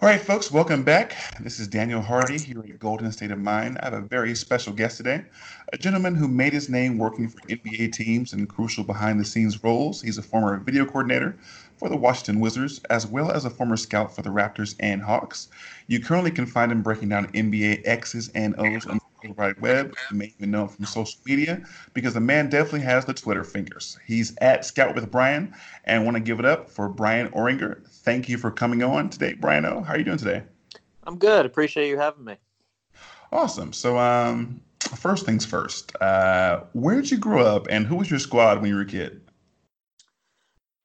All right, folks, welcome back. This is Daniel Hardy here at Golden State of Mind. I have a very special guest today, a gentleman who made his name working for NBA teams in crucial behind the scenes roles. He's a former video coordinator for the Washington Wizards, as well as a former scout for the Raptors and Hawks. You currently can find him breaking down NBA X's and O's on the Wide Web. You may even know him from social media because the man definitely has the Twitter fingers. He's at Scout with Brian, and want to give it up for Brian Oringer. Thank you for coming on today, Brian O. How are you doing today? I'm good. Appreciate you having me. Awesome. So, um, first things first. Uh, where did you grow up, and who was your squad when you were a kid?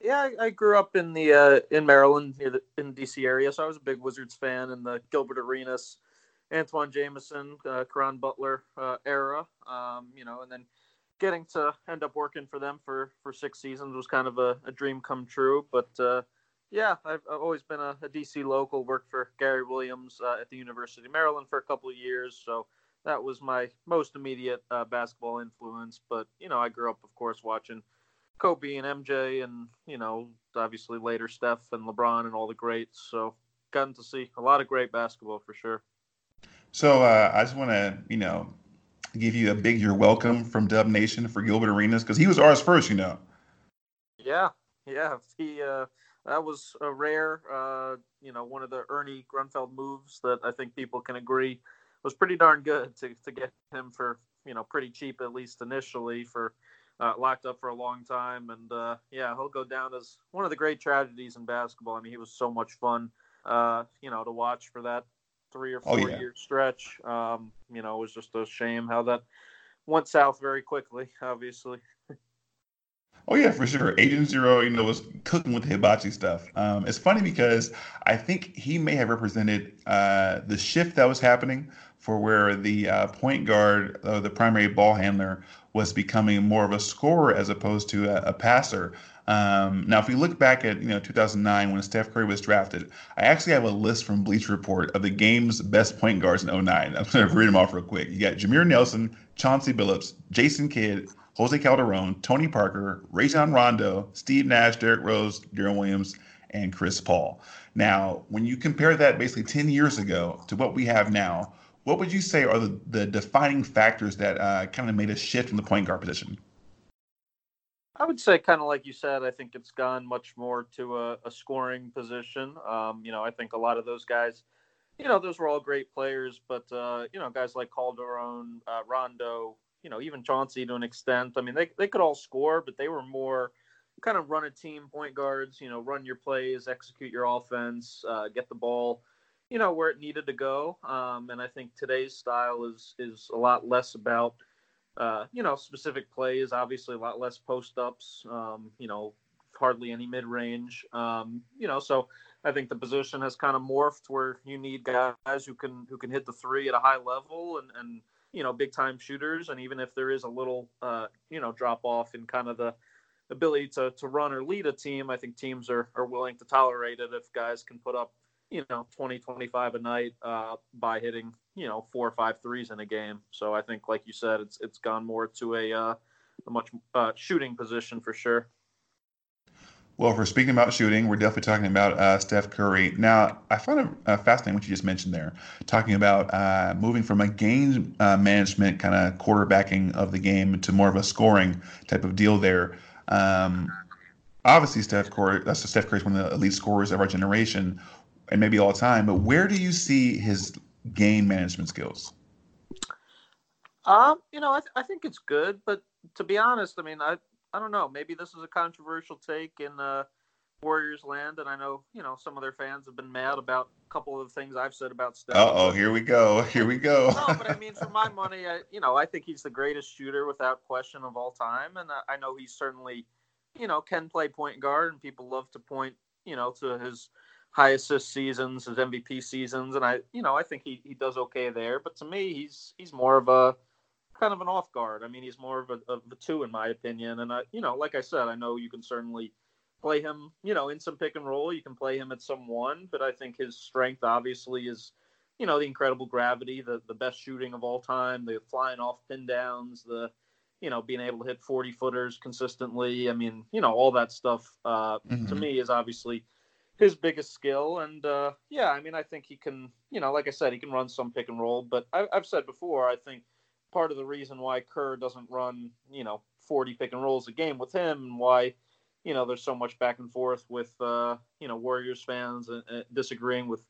Yeah, I, I grew up in the uh, in Maryland, near the in DC area, so I was a big Wizards fan in the Gilbert Arenas, Antawn Jamison, uh, Caron Butler uh, era. Um, you know, and then getting to end up working for them for for six seasons was kind of a, a dream come true. But uh, yeah, I've, I've always been a, a DC local. Worked for Gary Williams uh, at the University of Maryland for a couple of years, so that was my most immediate uh, basketball influence. But you know, I grew up, of course, watching Kobe and MJ, and you know, obviously later Steph and LeBron and all the greats. So gotten to see a lot of great basketball for sure. So, uh, I just want to, you know, give you a big you're welcome from Dub Nation for Gilbert Arenas because he was ours first, you know. Yeah, yeah. He uh, that was a rare, uh, you know, one of the Ernie Grunfeld moves that I think people can agree was pretty darn good to to get him for you know pretty cheap at least initially for uh, locked up for a long time and uh, yeah he'll go down as one of the great tragedies in basketball. I mean he was so much fun, uh, you know, to watch for that three or Oh, four yeah. year stretch. Um, you know, it was just a shame how that went south very quickly. Obviously. Oh yeah, for sure. Agent Zero, you know, was cooking with the hibachi stuff. Um, it's funny because I think he may have represented uh, the shift that was happening for where the uh, point guard, uh, the primary ball handler, was becoming more of a scorer as opposed to a, a passer. Um, now, if we look back at you know 2009 when Steph Curry was drafted, I actually have a list from Bleacher Report of the game's best point guards in 09. I'm going to read them off real quick. You got Jameer Nelson, Chauncey Billups, Jason Kidd, Jose Calderon, Tony Parker, Rajon Rondo, Steve Nash, Derrick Rose, Deron Williams, and Chris Paul. Now, when you compare that basically 10 years ago to what we have now, what would you say are the, the defining factors that uh, kind of made a shift in the point guard position? I would say, kind of like you said, I think it's gone much more to a, a scoring position. Um, you know, I think a lot of those guys, you know, those were all great players, but uh, you know, guys like Calderon, uh, Rondo, you know, even Chauncey to an extent. I mean, they they could all score, but they were more kind of run a team point guards. You know, run your plays, execute your offense, uh, get the ball, you know, where it needed to go. Um, and I think today's style is is a lot less about uh, you know, specific plays, obviously a lot less post ups, um, you know, hardly any mid range. Um, you know, so I think the position has kind of morphed where you need guys who can who can hit the three at a high level and and you know big time shooters. And even if there is a little uh, you know drop off in kind of the ability to to run or lead a team, I think teams are are willing to tolerate it if guys can put up you know 20 25 a night uh, by hitting you know four or five threes in a game so i think like you said it's it's gone more to a uh, a much uh, shooting position for sure Well, if we're speaking about shooting, we're definitely talking about uh, Steph Curry. Now, I found it uh, fascinating what you just mentioned there, talking about uh, moving from a game uh, management kind of quarterbacking of the game to more of a scoring type of deal there. Um, obviously, Steph Curry, that's Steph Curry's one of the elite scorers of our generation, and maybe all time. But where do you see his game management skills? um you know I, th- I think it's good but to be honest i mean i i don't know maybe this is a controversial take in uh warriors land and i know you know some of their fans have been mad about a couple of the things i've said about Steph. Oh, here we go. Here we go. no, but I mean, for my money, I, you know, I think he's the greatest shooter without question of all time, and I, I know he certainly, you know, can play point guard, and people love to point, you know, to his high assist seasons, his MVP seasons, and I, you know, I think he, he does okay there. But to me, he's he's more of a kind of an off guard. I mean, he's more of a, of a two in my opinion. And I, you know, like I said, I know you can certainly play him, you know, in some pick and roll. You can play him at some one, but I think his strength obviously is, you know, the incredible gravity, the the best shooting of all time, the flying off pin downs, the you know, being able to hit 40 footers consistently. I mean, you know, all that stuff uh, mm-hmm. to me is obviously his biggest skill. And uh, yeah, I mean, I think he can, you know, like I said, he can run some pick and roll. But I, have said before, I think part of the reason why Kerr doesn't run, you know, 40 pick and rolls a game with him and why, you know, there's so much back and forth with, uh, you know, Warriors fans and disagreeing with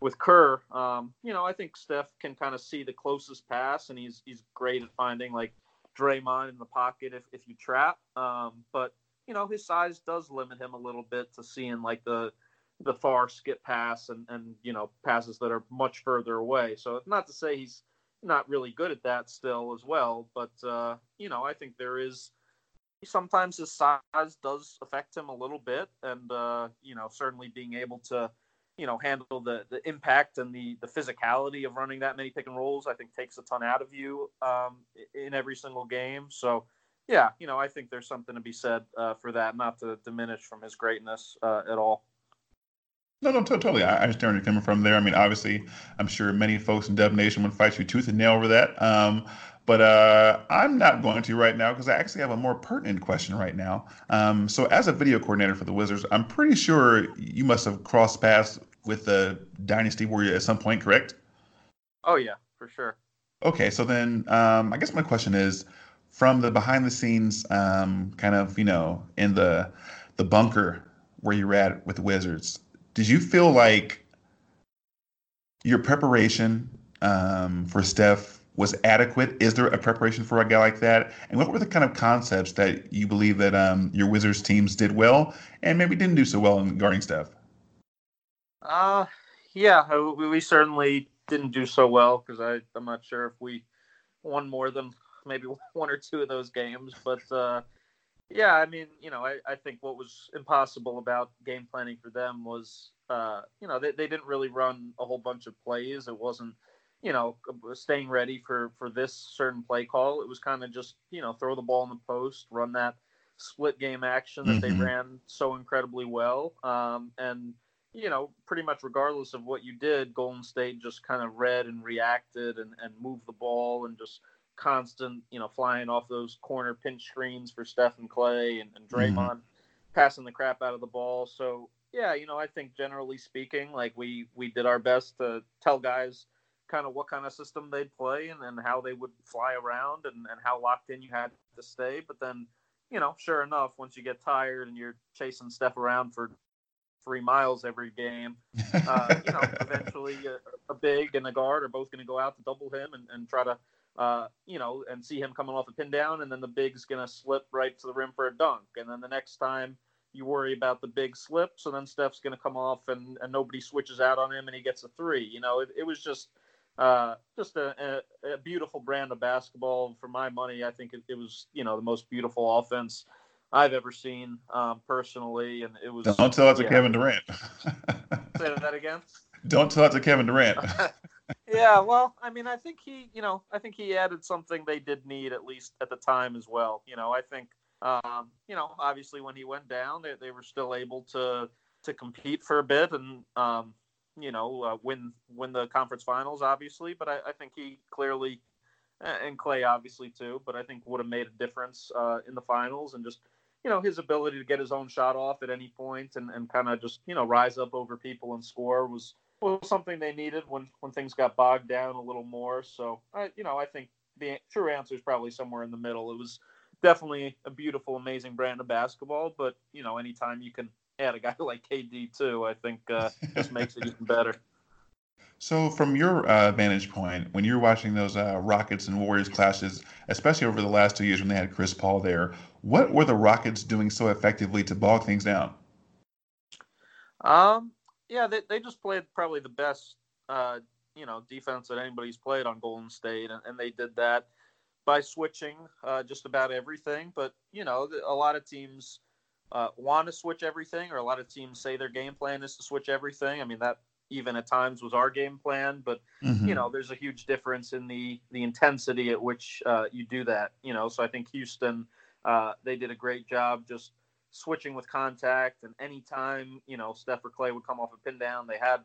with Kerr. Um, you know, I think Steph can kind of see the closest pass, and he's he's great at finding like Draymond in the pocket if, if you trap. Um, but you know his size does limit him a little bit to seeing like the the far skip pass and and you know passes that are much further away. So not to say he's not really good at that still as well, but uh, you know I think there is sometimes his size does affect him a little bit, and uh, you know certainly being able to you know handle the the impact and the the physicality of running that many pick and rolls i think takes a ton out of you um, in every single game so yeah you know i think there's something to be said uh, for that not to diminish from his greatness uh, at all no, no, totally. I understand where you're coming from there. I mean, obviously, I'm sure many folks in Dub Nation would fight you tooth and nail over that. Um, but uh, I'm not going to right now because I actually have a more pertinent question right now. Um, so, as a video coordinator for the Wizards, I'm pretty sure you must have crossed paths with the Dynasty Warrior at some point, correct? Oh yeah, for sure. Okay, so then um, I guess my question is, from the behind the scenes, um, kind of you know in the the bunker where you're at with the Wizards, did you feel like your preparation um, for Steph was adequate? Is there a preparation for a guy like that? And what were the kind of concepts that you believe that um, your Wizards teams did well and maybe didn't do so well in guarding Steph? Uh, yeah, we, certainly didn't do so well because I'm not sure if we won more than maybe one or two of those games, but uh, yeah, I mean, you know, I, I think what was impossible about game planning for them was, uh, you know, they, they didn't really run a whole bunch of plays. It wasn't, you know, staying ready for for this certain play call. It was kind of just, you know, throw the ball in the post, run that split game action that mm-hmm. they ran so incredibly well, um, and you know, pretty much regardless of what you did, Golden State just kind of read and reacted and, and moved the ball and just constant, you know, flying off those corner pinch screens for Steph and Clay and, and mm-hmm. Draymond mm-hmm. passing the crap out of the ball. So yeah, you know, I think generally speaking, like we we did our best to tell guys kind of what kind of system they'd play and, and how they would fly around and, and how locked in you had to stay. But then, you know, sure enough, once you get tired and you're chasing Steph around for three miles every game. Uh, you know, eventually a, a, big and a guard are both going to go out to double him and, and try to, uh, you know, and see him coming off a pin down, and then the big's going to slip right to the rim for a dunk, and then the next time you worry about the big slip, so then Steph's going to come off and, and nobody switches out on him and he gets a three. You know, it, it was just. Uh, just a, a, a, beautiful brand of basketball. For my money, I think it, it was, you know, the most beautiful offense I've ever seen um, personally, and it was. Don't tell it to. Kevin Durant. Say that again. Don't tell it to Kevin Durant. yeah, well, I mean, I think he, you know, I think he added something they did need at least at the time as well. You know, I think, um, you know, obviously when he went down, they, they were still able to to compete for a bit and, um, you know, uh, win win the conference finals, obviously. But I, I think he clearly, and Clay obviously too, but I think would have made a difference uh, in the finals and just you know, his ability to get his own shot off at any point and, and kind of just, you know, rise up over people and score was, was something they needed when, when things got bogged down a little more. So, I, you know, I think the true answer is probably somewhere in the middle. It was definitely a beautiful, amazing brand of basketball, but, you know, anytime you can add a guy like KD too, I think uh, just makes it even better. So, from your uh, vantage point, when you're watching those uh, Rockets and Warriors clashes, especially over the last two years when they had Chris Paul there, what were the Rockets doing so effectively to bog things down? Um, yeah, they, they just played probably the best, uh, you know, defense that anybody's played on Golden State, and, and they did that by switching uh, just about everything. But you know, a lot of teams uh, want to switch everything, or a lot of teams say their game plan is to switch everything. I mean, that even at times was our game plan, but Mhm. you know, there's a huge difference in the the intensity at which uh, you do that. You know, so I think Houston uh, they did a great job just switching with contact, and anytime you know Steph or Clay would come off a pin down, they had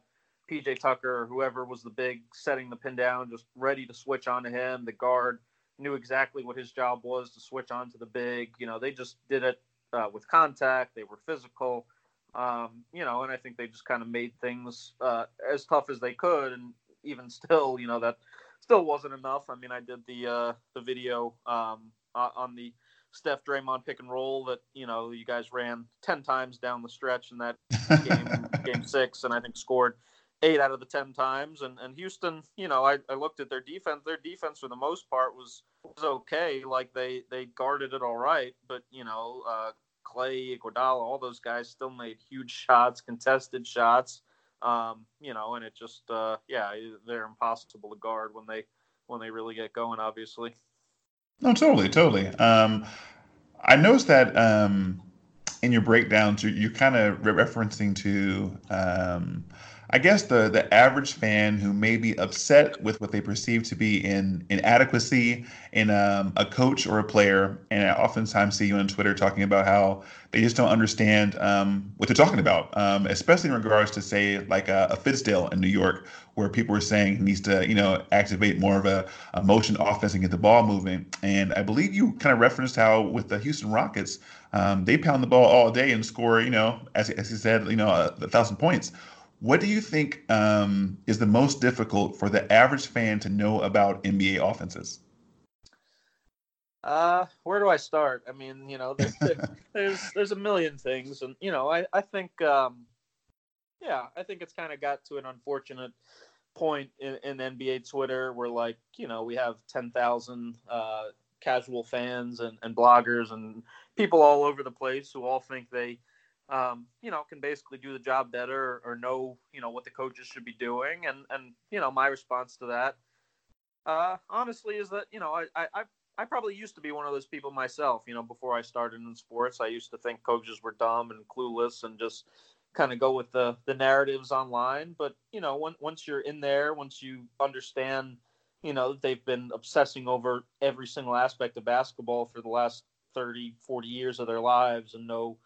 PJ Tucker or whoever was the big setting the pin down, just ready to switch onto him. The guard knew exactly what his job was to switch onto the big. You know, they just did it uh, with contact. They were physical. Um, you know, and I think they just kind of made things uh, as tough as they could, and even still, you know, that still wasn't enough. I mean, I did the uh, the video um, on the Steph Draymond pick and roll that you know you guys ran ten times down the stretch in that game game six, and I think scored eight out of the ten times. And and Houston, you know, I, I looked at their defense. Their defense for the most part was was okay. Like they they guarded it all right, but you know, uh, Clay, Iguodala, all those guys still made huge shots, contested shots. Um, you know, and it just uh, yeah, they're impossible to guard when they when they really get going. Obviously. No, totally, totally. Um, I noticed that um, in your breakdowns, you're, you're kind of re- referencing to, um, I guess, the the average fan who may be upset with what they perceive to be in inadequacy in um, a coach or a player. And I oftentimes see you on Twitter talking about how they just don't understand um, what they're talking about, um, especially in regards to, say, like a, a Fizdale in New York, where people were saying he needs to, you know, activate more of a, a motion offense and get the ball moving. And I believe you kind of referenced how with the Houston Rockets, um, they pound the ball all day and score, you know, as, as you said, you know, a, a thousand points. What do you think um, is the most difficult for the average fan to know about NBA offenses? Uh, where do I start? I mean, you know, there's there's, there's a million things, and you know, I I think, um, yeah, I think it's kind of got to an unfortunate point in, in NBA Twitter where, like, you know, we have ten thousand uh, casual fans and, and bloggers and people all over the place who all think they, um, you know, can basically do the job better or, know, you know, what the coaches should be doing, and and you know, my response to that, uh, honestly, is that you know, I I. I I probably used to be one of those people myself. You know, before I started in sports, I used to think coaches were dumb and clueless and just kind of go with the the narratives online. But you know, when, once you're in there, once you understand, you know, they've been obsessing over every single aspect of basketball for the last 30, 40 years of their lives and know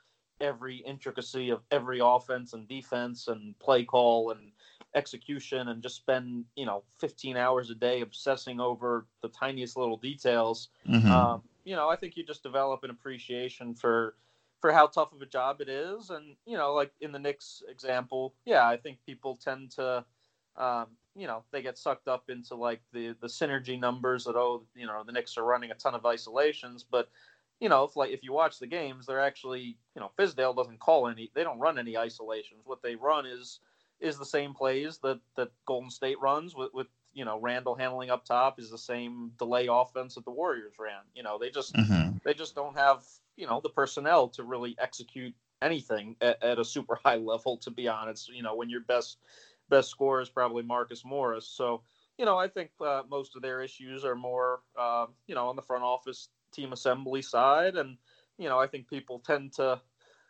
every intricacy of every offense and defense and play call and execution and just spend you know 15 hours a day obsessing over the tiniest little details. Mhm. um, you know i think you just develop an appreciation for for how tough of a job it is. And you know like in the Knicks example yeah i think people tend to um, you know they get sucked up into like the the synergy numbers that oh you know the Knicks are running a ton of isolations. But you know if like if you watch the games they're actually you know Fizdale doesn't call any they don't run any isolations what they run is is the same plays that that Golden State runs with with you know Randle handling up top is the same delay offense that the Warriors ran. You know they just Mhm. they just don't have you know the personnel to really execute anything at, at a super high level. To be honest, you know when your best best scorer is probably Marcus Morris. So you know I think uh, most of their issues are more uh, you know on the front office team assembly side, and you know I think people tend to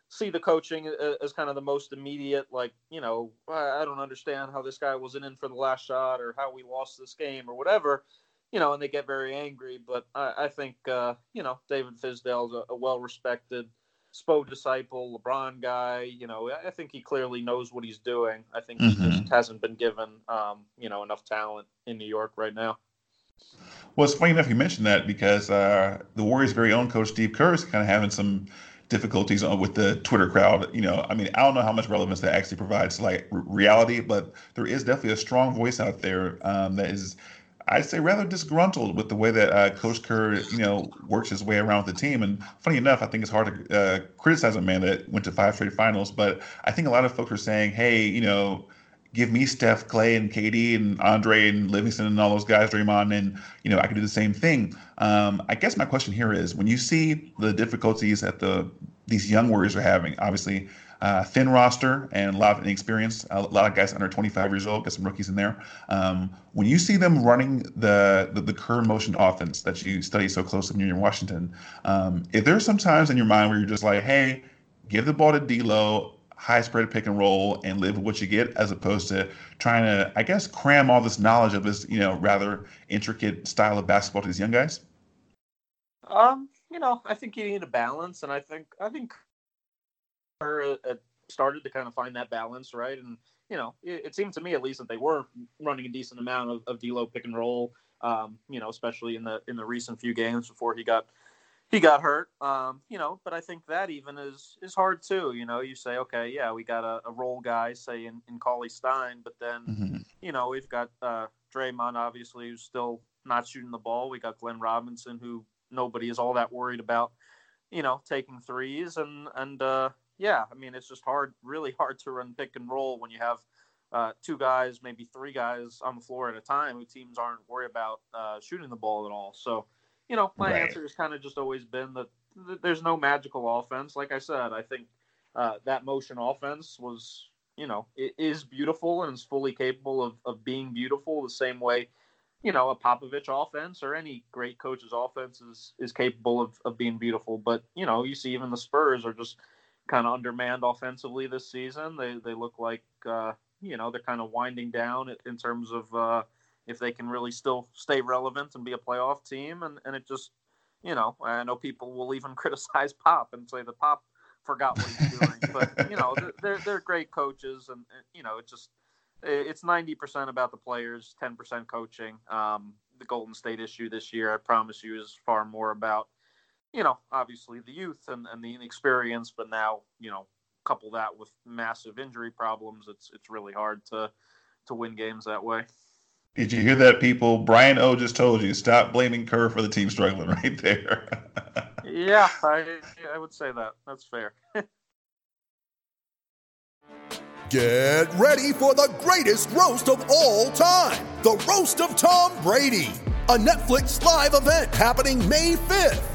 see the coaching as kind of the most immediate like you know i don't understand how this guy wasn't in for the last shot or how we lost this game or whatever you know and they get very angry. But i, I think uh, you know david fizdale's a, a well-respected spo disciple lebron guy you know i I think he clearly knows what he's doing. I think he just hasn't been given um, you know enough talent in new york right now Well, it's funny enough you mentioned that because uh, the Warriors' very own coach Steve Kerr is kind of having some difficulties with the Twitter crowd. You know, I mean, I don't know how much relevance that actually provides to like reality, but there is definitely a strong voice out there um, that is, I'd say, rather disgruntled with the way that uh, Coach Kerr, you know, works his way around with the team. And funny enough, I think it's hard to uh, criticize a man that went to five straight finals, but I think a lot of folks are saying, hey, you know give me Steph, Clay, and KD, and Andre, and Livingston, and all those guys, Draymond, and you know I could do the same thing. Um, I guess my question here is, when you see the difficulties that the these young Warriors are having, obviously uh, thin roster and a lot of inexperience, a lot of guys under 25 years old, got some rookies in there. Um, when you see them running the the, the motion offense that you study so closely when you're in Washington, um, if there's some times in your mind where you're just like, hey give the ball to D'Lo, high spread pick and roll, and live with what you get, as opposed to trying to, I guess, cram all this knowledge of this, you know, rather intricate style of basketball to these young guys? Um, you know, I think you need a balance, and I think I think Kerr uh, started to kind of find that balance, right? And you know, it, it, seemed to me at least that they were running a decent amount of, of D'Lo pick and roll. Um, you know, especially in the in the recent few games before he got he got hurt. Um, you know, but I think that even is is hard too. You know, you say, okay, yeah, we got a, a role guy, say in, in Cauley-Stein, but then mm-hmm. you know we've got uh, Draymond obviously who's still not shooting the ball. We got Glenn Robinson who nobody is all that worried about, you know, taking threes and and uh, yeah, I mean it's just hard, really hard to run pick and roll when you have uh, two guys, maybe three guys on the floor at a time who teams aren't worried about uh, shooting the ball at all. So, you know, my right. answer has kind of just always been that, there's no magical offense. Like I said, I think uh, that motion offense was, you know, it is beautiful and is fully capable of, of being beautiful the same way you know, a Popovich offense or any great coach's offense is, is capable of, of being beautiful. But, you know, you see even the Spurs are just kind of undermanned offensively this season. They, they look like, uh, you know, they're kind of winding down in terms of uh, if they can really still stay relevant and be a playoff team. And, and it just, you know, I know people will even criticize Pop and say that Pop forgot what he's doing. but, you know, they're, they're great coaches. And, and you know, it just – it's 90% about the players, 10% coaching. Um, the Golden State issue this year, I promise you, is far more about, you know, obviously the youth and, and the inexperience, but now, you know, couple that with massive injury problems, it's it's really hard to to win games that way. Did you hear that, people? Brian O just told you stop blaming Kerr for the team struggling right there. yeah, I I would say that. That's fair. Get ready for the greatest roast of all time the Roast of Tom Brady, a Netflix live event happening May 5th.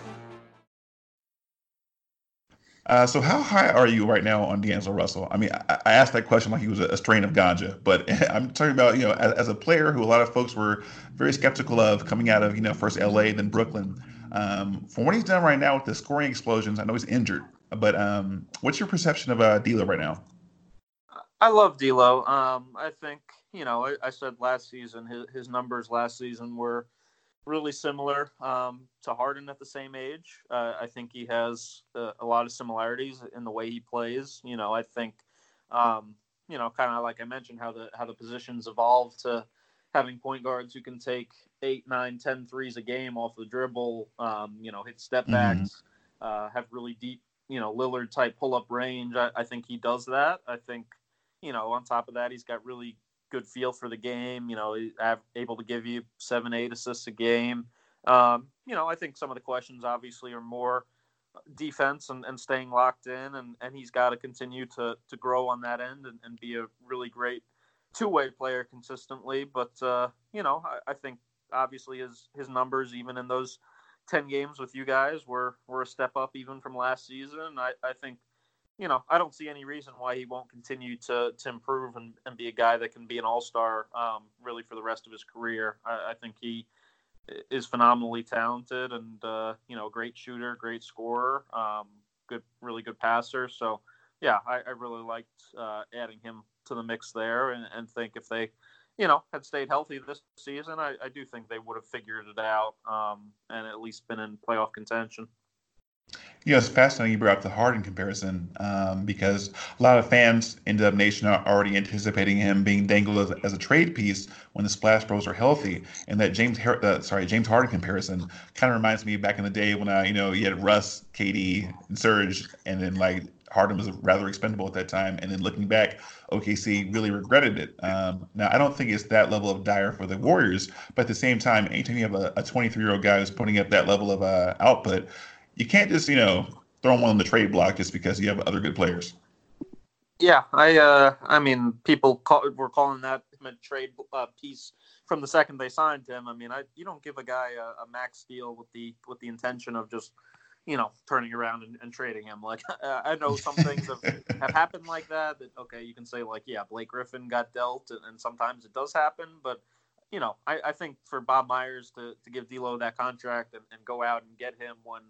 Uh, so how high are you right now on D'Angelo Russell? I mean, I, I asked that question like he was a, a, strain of ganja, but I'm talking about you know as, as, a player who a lot of folks were very skeptical of coming out of you know first LA then Brooklyn. Um, from what he's done right now with the scoring explosions, I know he's injured, but um, what's your perception of uh, D'Lo right now? I love D'Lo. Um, I think you know I, I said last season his, his numbers last season were really similar um, to Harden at the same age. Uh, I think he has uh, a lot of similarities in the way he plays. You know, I think, um, you know, kind of like I mentioned, how the how the positions evolve to having point guards who can take eight, nine, ten threes a game off the dribble. Um, you know, hit step mm-hmm. backs, mm-hmm. uh, have really deep, you know, Lillard type pull up range. I, I think he does that. I think, you know, on top of that, he's got really good feel for the game. You know, able to give you seven, eight assists a game. Um, you know, I think some of the questions obviously are more defense and, and staying locked in, and, and he's got to continue to to grow on that end and, and be a really great two way player consistently. But uh, you know, I, I think obviously his his numbers even in those 10 games with you guys were were a step up even from last season. I, I think you know, I don't see any reason why he won't continue to to improve and, and be a guy that can be an all star um, really for the rest of his career. I, I think he is phenomenally talented and uh, you know, a great shooter, great scorer, um, good, really good passer. So yeah, I, I really liked uh, adding him to the mix there, and, and think if they, you know, had stayed healthy this season, I, I do think they would have figured it out um, and at least been in playoff contention. You know, it's fascinating you brought up the Harden comparison um, because a lot of fans in Dub Nation are already anticipating him being dangled as, as, a trade piece when the Splash Bros are healthy, and that James uh, sorry James Harden comparison kind of reminds me back in the day when I you know you had Russ, KD, and Serge, and then like Harden was rather expendable at that time, and then looking back, OKC really regretted it. Um, now I don't think it's that level of dire for the Warriors, but at the same time, anytime you have a 23 year old guy who's putting up that level of uh, output you can't just you know throw one on the trade block just because you have other good players. Yeah, I uh, I mean, people call, were calling that a trade uh, piece from the second they signed him. I mean, I you don't give a guy a, a max deal with the with the intention of just you know turning around and, and trading him. Like I know some things have, have happened like that. That okay, you can say like yeah, Blake Griffin got dealt, and, and sometimes it does happen, but you know, I, I think for Bob Myers to, to give D'Lo that contract and, and go out and get him when,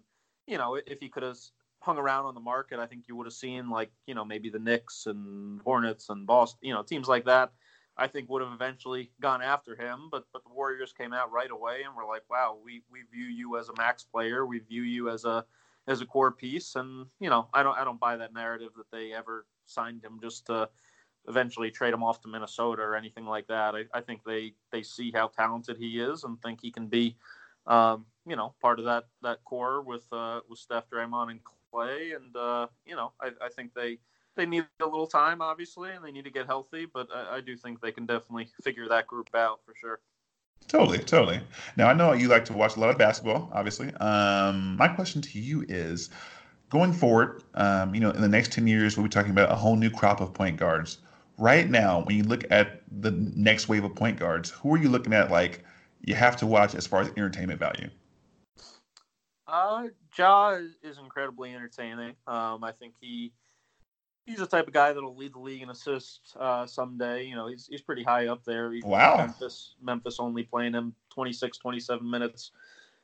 you know, if he could have hung around on the market, I think you would have seen like, you know, maybe the Knicks and Hornets and Boston, you know, teams like that. I think would have eventually gone after him, but but the Warriors came out right away and were like, "Wow, we, we view you as a max player. We view you as a as a core piece." And you know, I don't I don't buy that narrative that they ever signed him just to eventually trade him off to Minnesota or anything like that. I, I think they they see how talented he is and think he can be, um, you know, part of that that core with uh, with Steph, Draymond, and Clay. And uh, you know, I, I think they they need a little time, obviously, and they need to get healthy. But I, I do think they can definitely figure that group out for sure. Totally, totally. Now I know you like to watch a lot of basketball, obviously. Um, my question to you is, going forward, um, you know, in the next ten years, we'll be talking about a whole new crop of point guards right now, when you look at the next wave of point guards, who are you looking at like you have to watch as far as entertainment value? Uh, Ja is incredibly entertaining. Um, I think he he's the type of guy that'll lead the league in assists uh, someday. You know, he's he's pretty high up there. Even wow. Memphis Memphis only playing him 26, 27 minutes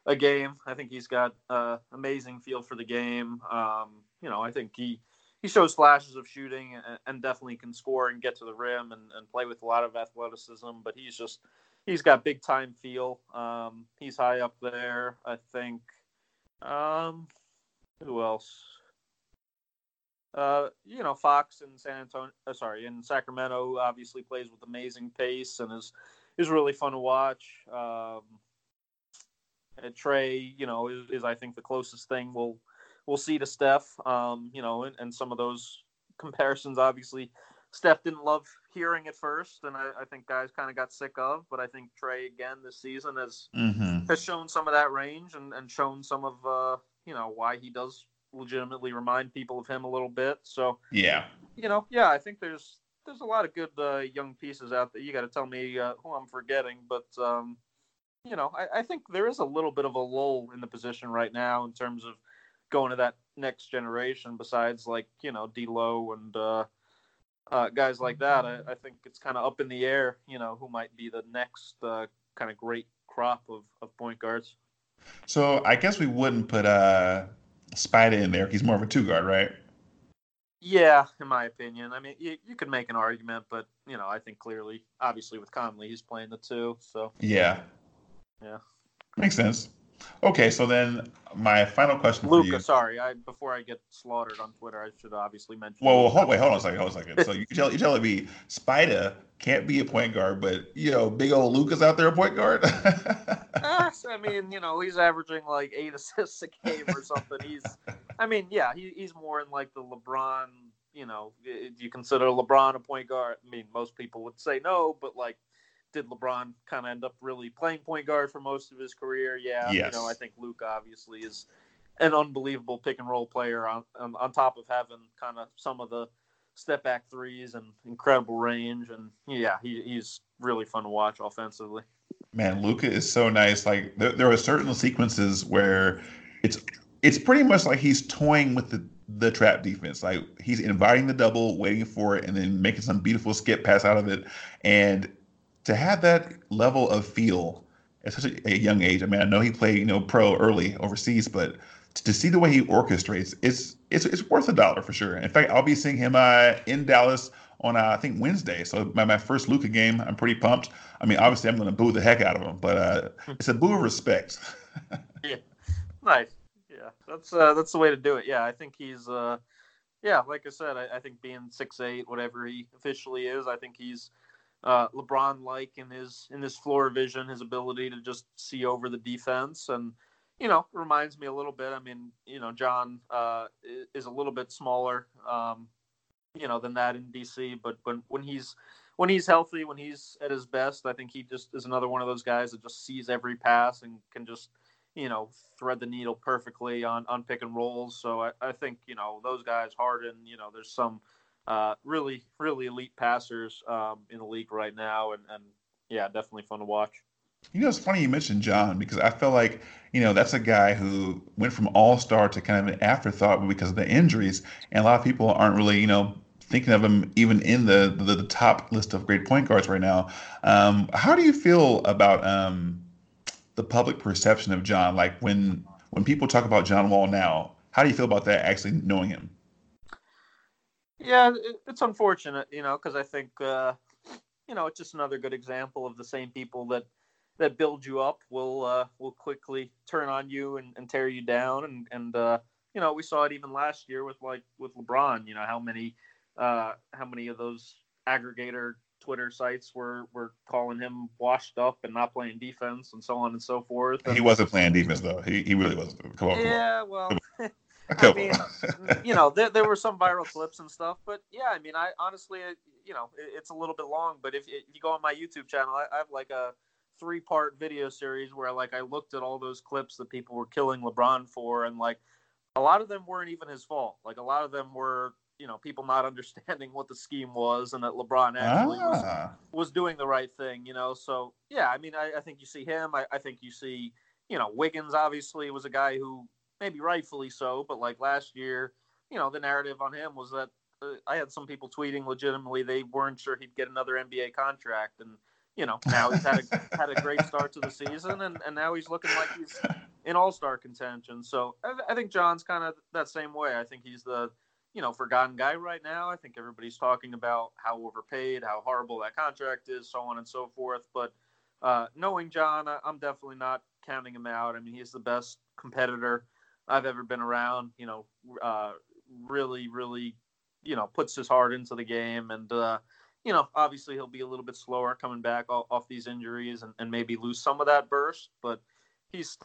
a game. I think he's got uh, amazing feel for the game. Um, you know, I think he he shows flashes of shooting and, and, definitely can score and get to the rim and, and, play with a lot of athleticism. But he's just he's got big time feel. Um, he's high up there. I think. Um, who else? Uh, you know, Fox in San Antonio. Uh, sorry, in Sacramento, obviously plays with amazing pace and is is really fun to watch. Um, Trae, you know, is, is I think the closest thing we'll we'll see to Steph. Um, you know, and, and, some of those comparisons, obviously, Steph didn't love hearing at first, and I, I think guys kind of got sick of. But I think Trae again this season has mm-hmm. has shown some of that range and, and shown some of uh, you know why he does legitimately remind people of him a little bit. So yeah, you know, yeah, I think there's there's a lot of good uh, young pieces out there. You got to tell me uh, who I'm forgetting, but um, you know, I, I, think there is a little bit of a lull in the position right now in terms of going to that next generation besides like you know D'Lo and uh, uh, guys like that. I, I think it's kind of up in the air. You know who might be the next uh, kind of great crop of, of point guards. So I guess we wouldn't put uh, Spida in there. He's more of a two guard, right? Yeah, in my opinion. I mean, you, you could make an argument, but you know, I think clearly, obviously, with Conley, he's playing the two. So yeah, yeah, makes sense. Okay, so then my final question Luka, for you. sorry, I before I get slaughtered on Twitter, I should obviously mention. Well, well hold, wait, hold on a second, hold on a second. So you tell you telling me Spida can't be a point guard, but you know, big old Luka's out there a point guard. uh, I mean, you know, he's averaging like eight assists a game or something. He's, I mean, yeah, he, he's more in like the LeBron. You know, do you consider LeBron a point guard? I mean, most people would say no, but like did LeBron kind of end up really playing point guard for most of his career? Yeah, yes. you know, I think Luke obviously is an unbelievable pick and roll player on on, on top of having kind of some of the step back threes and incredible range, and yeah, he, he's really fun to watch offensively. Man, Luka is so nice. Like there, there are certain sequences where it's it's pretty much like he's toying with the the trap defense. Like he's inviting the double, waiting for it, and then making some beautiful skip pass out of it. And to have that level of feel at such a, a, young age. I mean, I know he played, you know, pro early overseas, but to, to, see the way he orchestrates, it's it's it's worth a dollar for sure. In fact, I'll be seeing him uh, in Dallas on uh, I think Wednesday. So my, my first Luka game, I'm pretty pumped. I mean, obviously I'm going to boo the heck out of him, but uh, it's a boo of respect. yeah, nice. Yeah, that's uh, that's the way to do it. Yeah, I think he's. Uh, yeah, like I said, I, I think being six eight, whatever he officially is, I think he's uh, LeBron like in his in his floor vision, his ability to just see over the defense, and you know reminds me a little bit. I mean, you know, John uh, is a little bit smaller, um, you know, than that in DC, but when when he's when he's healthy, when he's at his best, I think he just is another one of those guys that just sees every pass and can just you know thread the needle perfectly on on pick and rolls. So I, I think you know those guys, Harden, you know, there's some uh, really, really elite passers um, in the league right now, and, and yeah, definitely fun to watch. You know, it's funny you mentioned John because I feel like you know that's a guy who went from all star to kind of an afterthought because of the injuries, and a lot of people aren't really you know thinking of him even in the the, the top list of great point guards right now. Um, how do you feel about um, the public perception of John? Like when when people talk about John Wall now, how do you feel about that? Actually knowing him. Yeah, it's unfortunate, you know, because I think uh, you know it's just another good example of the same people that that build you up will uh, will quickly turn on you and, and tear you down and and uh, you know we saw it even last year with like with LeBron you know how many uh, how many of those aggregator Twitter sites were were calling him washed up and not playing defense and so on and so forth. And, he wasn't playing defense though. He he really wasn't. Come on. Yeah, come on. well. I mean, you know, there, there were some viral clips and stuff, but yeah, I mean, I honestly, you know, it, it's a little bit long, but if, if you go on my YouTube channel, I, I have like a three part video series where like I looked at all those clips that people were killing LeBron for, and like a lot of them weren't even his fault. Like a lot of them were, you know, people not understanding what the scheme was and that LeBron actually ah. was, was doing the right thing, you know. So yeah, I mean, I, I think you see him. I, I think you see, you know, Wiggins obviously was a guy who maybe rightfully so, but like last year, you know, the narrative on him was that uh, I had some people tweeting legitimately they weren't sure he'd get another NBA contract and you know, now he's had a had a great start to the season, and, and now he's looking like he's in All Star contention. So I, I think John's kind of that same way. I think he's the you know forgotten guy right now. I think everybody's talking about how overpaid, how horrible that contract is, so on and so forth. But uh, knowing John, I, I'm definitely not counting him out. I mean, he's the best competitor I've ever been around. You know, uh, really, really, you know, puts his heart into the game and. Uh, you know, obviously he'll be a little bit slower coming back off, off these injuries and, and, maybe lose some of that burst, but he's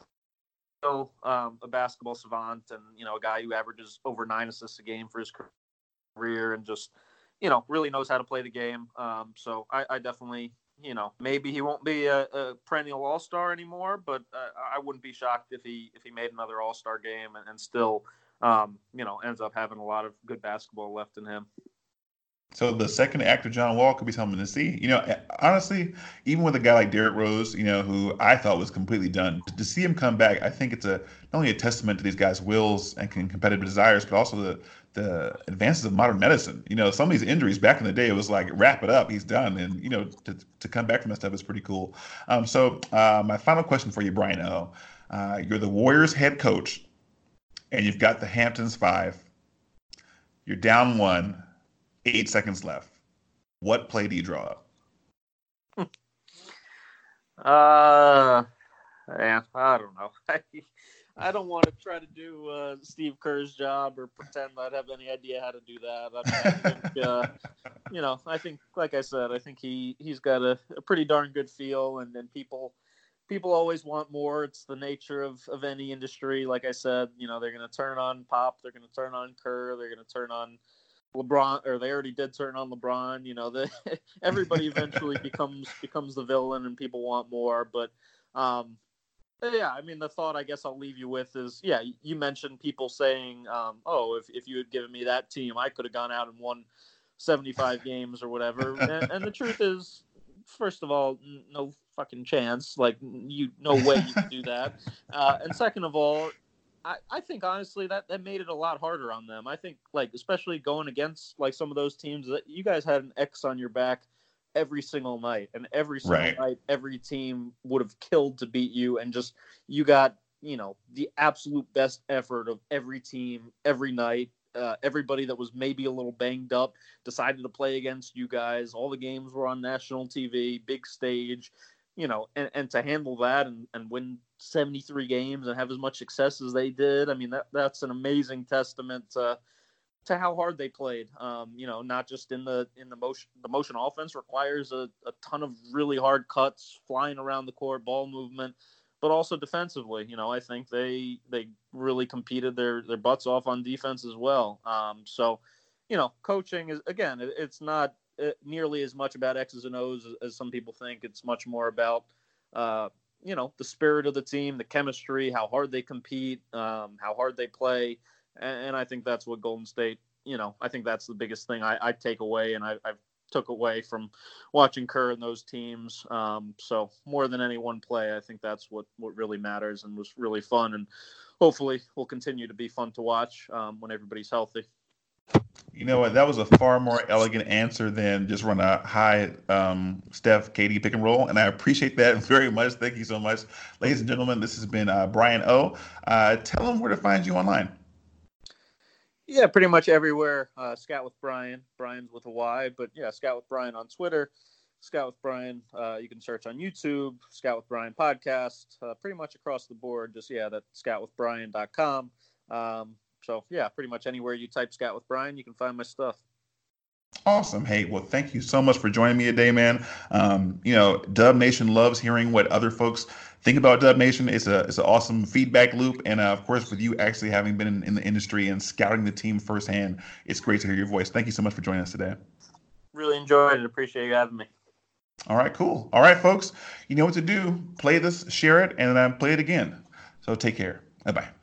still um, a basketball savant and, you know, a guy who averages over nine assists a game for his career and just, you know, really knows how to play the game. Um, so I, I, definitely, you know, maybe he won't be a, a perennial all star anymore, but uh, I wouldn't be shocked if he if he made another all star game and, and still, um, you know, ends up having a lot of good basketball left in him. So the second act of John Wall could be something to see. You know, honestly, even with a guy like Derrick Rose, you know, who I thought was completely done, to see him come back, I think it's a not only a testament to these guys' wills and competitive desires, but also the the advances of modern medicine. You know, some of these injuries back in the day, it was like wrap it up, he's done, and you know, to, to come back from that stuff is pretty cool. Um, so uh, my final question for you, Brian O. Uh, you're the Warriors head coach, and you've got the Hamptons five. You're down one Eight seconds left. What play do you draw up? uh, yeah, I don't know. I, I don't want to try to do uh, Steve Kerr's job or pretend I'd have any idea how to do that. I, mean, I think, uh, you know, I think, like I said, I think he he's got a, a pretty darn good feel, and then people people always want more. It's the nature of, of any industry. Like I said, you know, they're going to turn on Pop, they're going to turn on Kerr, they're going to turn on LeBron, or they already did turn on LeBron. You know, the everybody eventually becomes becomes the villain, and people want more. But um, yeah, I mean, the thought I guess I'll leave you with is, yeah, you mentioned people saying, um, oh, if if you had given me that team, I could have gone out and won seventy five games or whatever. And, and the truth is, first of all, no fucking chance. Like you, no way you could do that. Uh, and second of all, I, I think honestly that that made it a lot harder on them. I think like especially going against like some of those teams that you guys had an X on your back every single night, and every single right. night every team would have killed to beat you, and just you got you know the absolute best effort of every team every night. Uh, everybody that was maybe a little banged up decided to play against you guys. All the games were on national TV, big stage you know, and, and to handle that and, and win 73 games and have as much success as they did, I mean, that, that's an amazing testament to, to how hard they played. Um, you know, not just in the in the motion. The motion offense requires a, a ton of really hard cuts, flying around the court, ball movement, but also defensively. You know, I think they they really competed their their butts off on defense as well. Um, so, you know, coaching is again, it, it's not nearly as much about X's and O's as, as some people think. It's much more about, uh, you know, the spirit of the team, the chemistry, how hard they compete, um, how hard they play, and, and, I think that's what Golden State. You know, I think that's the biggest thing I, I take away, and I, have took away from watching Kerr and those teams. Um, so more than any one play, I think that's what what really matters and was really fun and hopefully will continue to be fun to watch um, when everybody's healthy. You know what? That was a far more elegant answer than just run a high um, Steph KD pick and roll, and I appreciate that very much. Thank you so much, ladies and gentlemen. This has been uh, Bryan O. Uh, tell them where to find you online. Yeah, pretty much everywhere. Uh, Scout with Bryan. Bryan's with a Y, but yeah, Scout with Bryan on Twitter. Scout with Bryan. Uh, you can search on YouTube. Scout with Bryan podcast. Uh, pretty much across the board. Just yeah, that scoutwithbryan.com. Um, so yeah, pretty much anywhere you type Scout with Bryan, you can find my stuff. Awesome. Hey, well, thank you so much for joining me today, man. Um, you know, Dub Nation loves hearing what other folks think about Dub Nation. It's a it's an awesome feedback loop, and uh, of course, with you actually having been in, in, the industry and scouting the team firsthand, it's great to hear your voice. Thank you so much for joining us today. Really enjoyed it. Appreciate you having me. All right, cool. All right, folks, you know what to do. Play this, share it, and then play it again. So take care. Bye bye.